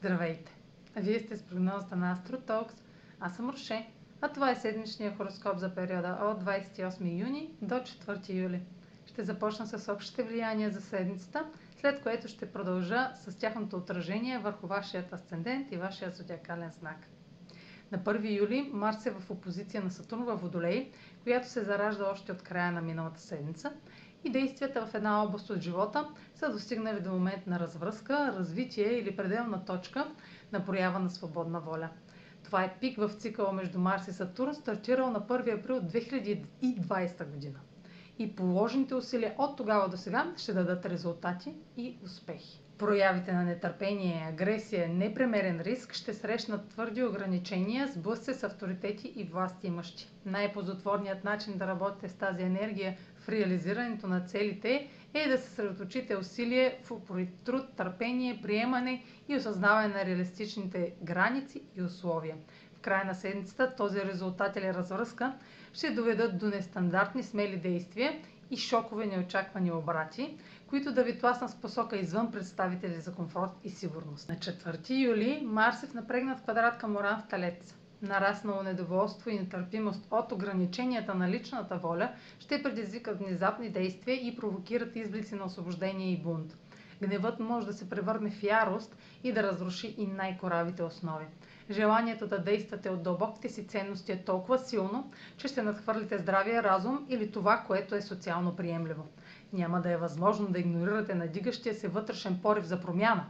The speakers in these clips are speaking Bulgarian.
Здравейте! Вие сте с прогнозата на AstroTalks. Аз съм Роше, а това е седмичния хороскоп за периода от 28 юни до 4 юли. Ще започна с общите влияния за седмицата, след което ще продължа с тяхното отражение върху вашият асцендент и вашия зодиакален знак. На 1 юли Марс е в опозиция на Сатурн във Водолей, която се заражда още от края на миналата седмица и действията в една област от живота са достигнали до момент на развръзка, развитие или пределна точка на проява на свободна воля. Това е пик в цикъла между Марс и Сатурн, стартирал на 1 април 2020 година. И положените усилия от тогава до сега ще дадат резултати и успехи. Проявите на нетърпение, агресия, непремерен риск ще срещнат твърди ограничения, сблъсъци с авторитети и власти имащи. Най-позотворният начин да работите с тази енергия в реализирането на целите е да съсредоточите усилие в труд, търпение, приемане и осъзнаване на реалистичните граници и условия. В края на седмицата този резултат или развръзка ще доведат до нестандартни смели действия и шокове неочаквани обрати, които да ви тласнат с посока извън представители за комфорт и сигурност. На 4 юли Марс е в напрегнат квадрат към Оран в Талец. Нараснало недоволство и нетърпимост от ограниченията на личната воля ще предизвикат внезапни действия и провокират изблици на освобождение и бунт. Гневът може да се превърне в ярост и да разруши и най-коравите основи. Желанието да действате от дълбоките си ценности е толкова силно, че ще надхвърлите здравия разум или това, което е социално приемливо. Няма да е възможно да игнорирате надигащия се вътрешен порив за промяна.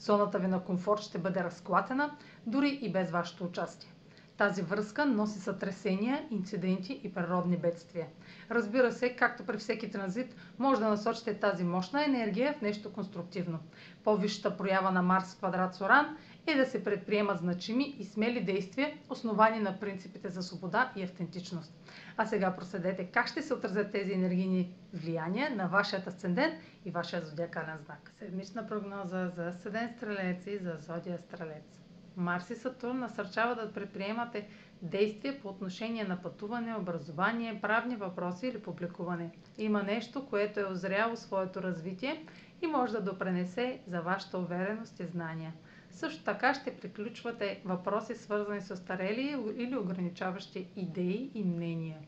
Зоната ви на комфорт ще бъде разклатена, дори и без вашето участие. Тази връзка носи сътресения, инциденти и природни бедствия. Разбира се, както при всеки транзит, може да насочите тази мощна енергия в нещо конструктивно. По-висшата проява на Марс в квадрат Соран е да се предприемат значими и смели действия, основани на принципите за свобода и автентичност. А сега проследете как ще се отразят тези енергийни влияния на вашият асцендент и вашия зодиакален знак. Седмична прогноза за Асцендент Стрелец и за Зодия Стрелец. Марс и Сатурн насърчава да предприемате действия по отношение на пътуване, образование, правни въпроси или публикуване. Има нещо, което е озряло своето развитие и може да допренесе за вашата увереност и знания. Също така ще приключвате въпроси свързани с старели или ограничаващи идеи и мнения.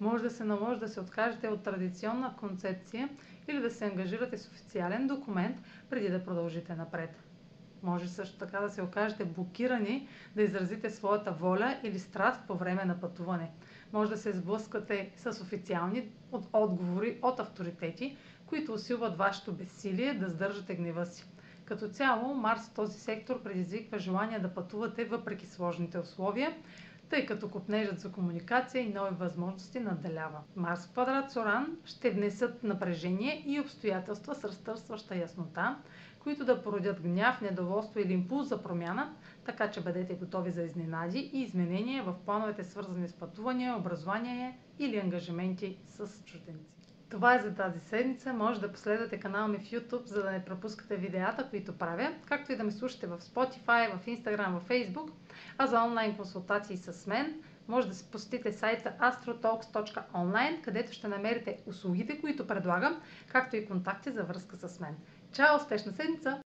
Може да се наложи да се откажете от традиционна концепция или да се ангажирате с официален документ преди да продължите напред. Може също така да се окажете блокирани да изразите своята воля или страст по време на пътуване. Може да се сблъскате с официални отговори от авторитети, които усилват вашето безсилие да сдържате гнева си. Като цяло, Марс в този сектор предизвиква желание да пътувате въпреки сложните условия, тъй като купнежът за комуникация и нови възможности наделява. Марс в квадрат Соран ще внесат напрежение и обстоятелства с разтърсваща яснота, които да породят гняв, недоволство или импулс за промяна, така че бъдете готови за изненади и изменения в плановете свързани с пътувания, образование или ангажименти с чужденци. Това е за тази седмица. Може да последвате канала ми в YouTube, за да не пропускате видеята, които правя, както и да ме слушате в Spotify, в Instagram, в Facebook. А за онлайн консултации с мен, може да се посетите сайта astrotalks.online, където ще намерите услугите, които предлагам, както и контакти за връзка с мен. Чао! Успешна седмица!